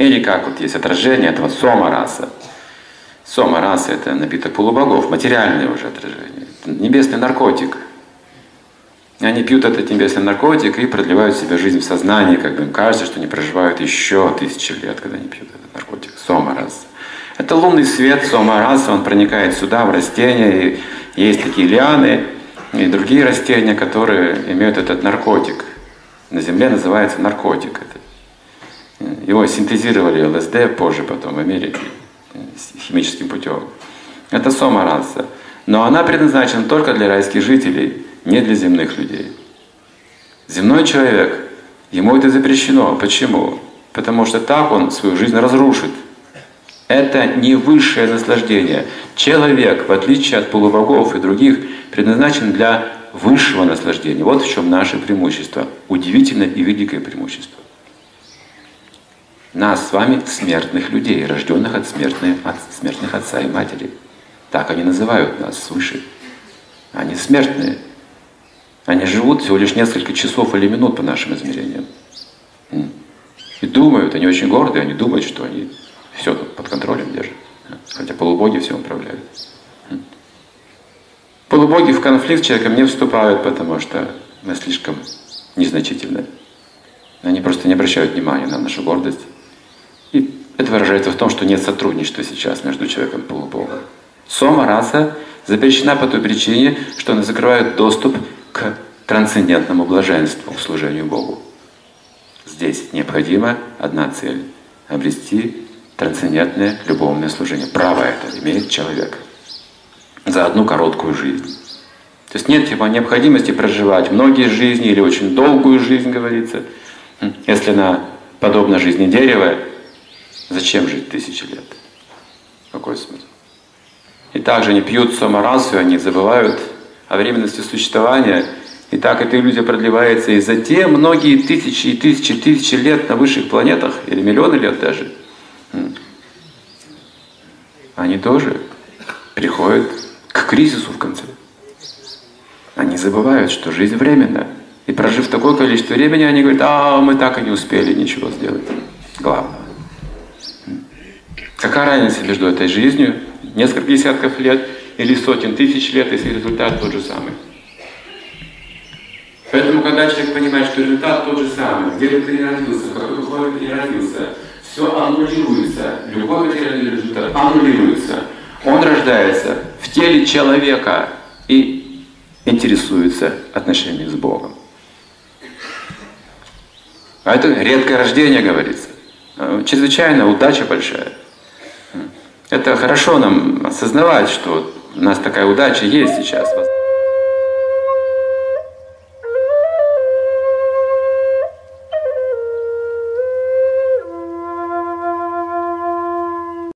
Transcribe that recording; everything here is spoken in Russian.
отражений, как вот есть отражение этого сома раса. Сома раса – это напиток полубогов, материальное уже отражение. Это небесный наркотик. Они пьют этот небесный наркотик и продлевают себе жизнь в сознании, как бы им кажется, что они проживают еще тысячи лет, когда они пьют этот наркотик. Сома раса. Это лунный свет сома раса, он проникает сюда, в растения, и есть такие лианы и другие растения, которые имеют этот наркотик. На Земле называется наркотик. Его синтезировали ЛСД позже потом в Америке химическим путем. Это сома раса. Но она предназначена только для райских жителей, не для земных людей. Земной человек, ему это запрещено. Почему? Потому что так он свою жизнь разрушит. Это не высшее наслаждение. Человек, в отличие от полубогов и других, предназначен для высшего наслаждения. Вот в чем наше преимущество. Удивительное и великое преимущество. Нас с вами, смертных людей, рожденных от, смертных, от смертных отца и матери. Так они называют нас свыше. Они смертные. Они живут всего лишь несколько часов или минут по нашим измерениям. И думают, они очень гордые, они думают, что они все под контролем держат. Хотя полубоги все управляют. Полубоги в конфликт с человеком не вступают, потому что мы слишком незначительны. Они просто не обращают внимания на нашу гордость. Это выражается в том, что нет сотрудничества сейчас между человеком и полубогом. Сома раса запрещена по той причине, что она закрывает доступ к трансцендентному блаженству, к служению Богу. Здесь необходима одна цель – обрести трансцендентное любовное служение. Право это имеет человек за одну короткую жизнь. То есть нет типа, необходимости проживать многие жизни или очень долгую жизнь, говорится. Если она подобна жизни дерева, зачем жить тысячи лет? Какой смысл? И также они пьют саморасу, они забывают о временности существования. И так эта иллюзия продлевается и затем многие тысячи и тысячи тысячи лет на высших планетах, или миллионы лет даже – они тоже приходят к кризису в конце. Они забывают, что жизнь временна. И прожив такое количество времени, они говорят, а мы так и не успели ничего сделать. Главное. Какая разница между этой жизнью, несколько десятков лет или сотен тысяч лет, если результат тот же самый? Поэтому, когда человек понимает, что результат тот же самый, где бы ты ни родился, в какой условии ты ни родился, все аннулируется, любой материальный результат аннулируется. Он рождается в теле человека и интересуется отношениями с Богом. А это редкое рождение, говорится. Чрезвычайно удача большая. Это хорошо нам осознавать, что у нас такая удача есть сейчас.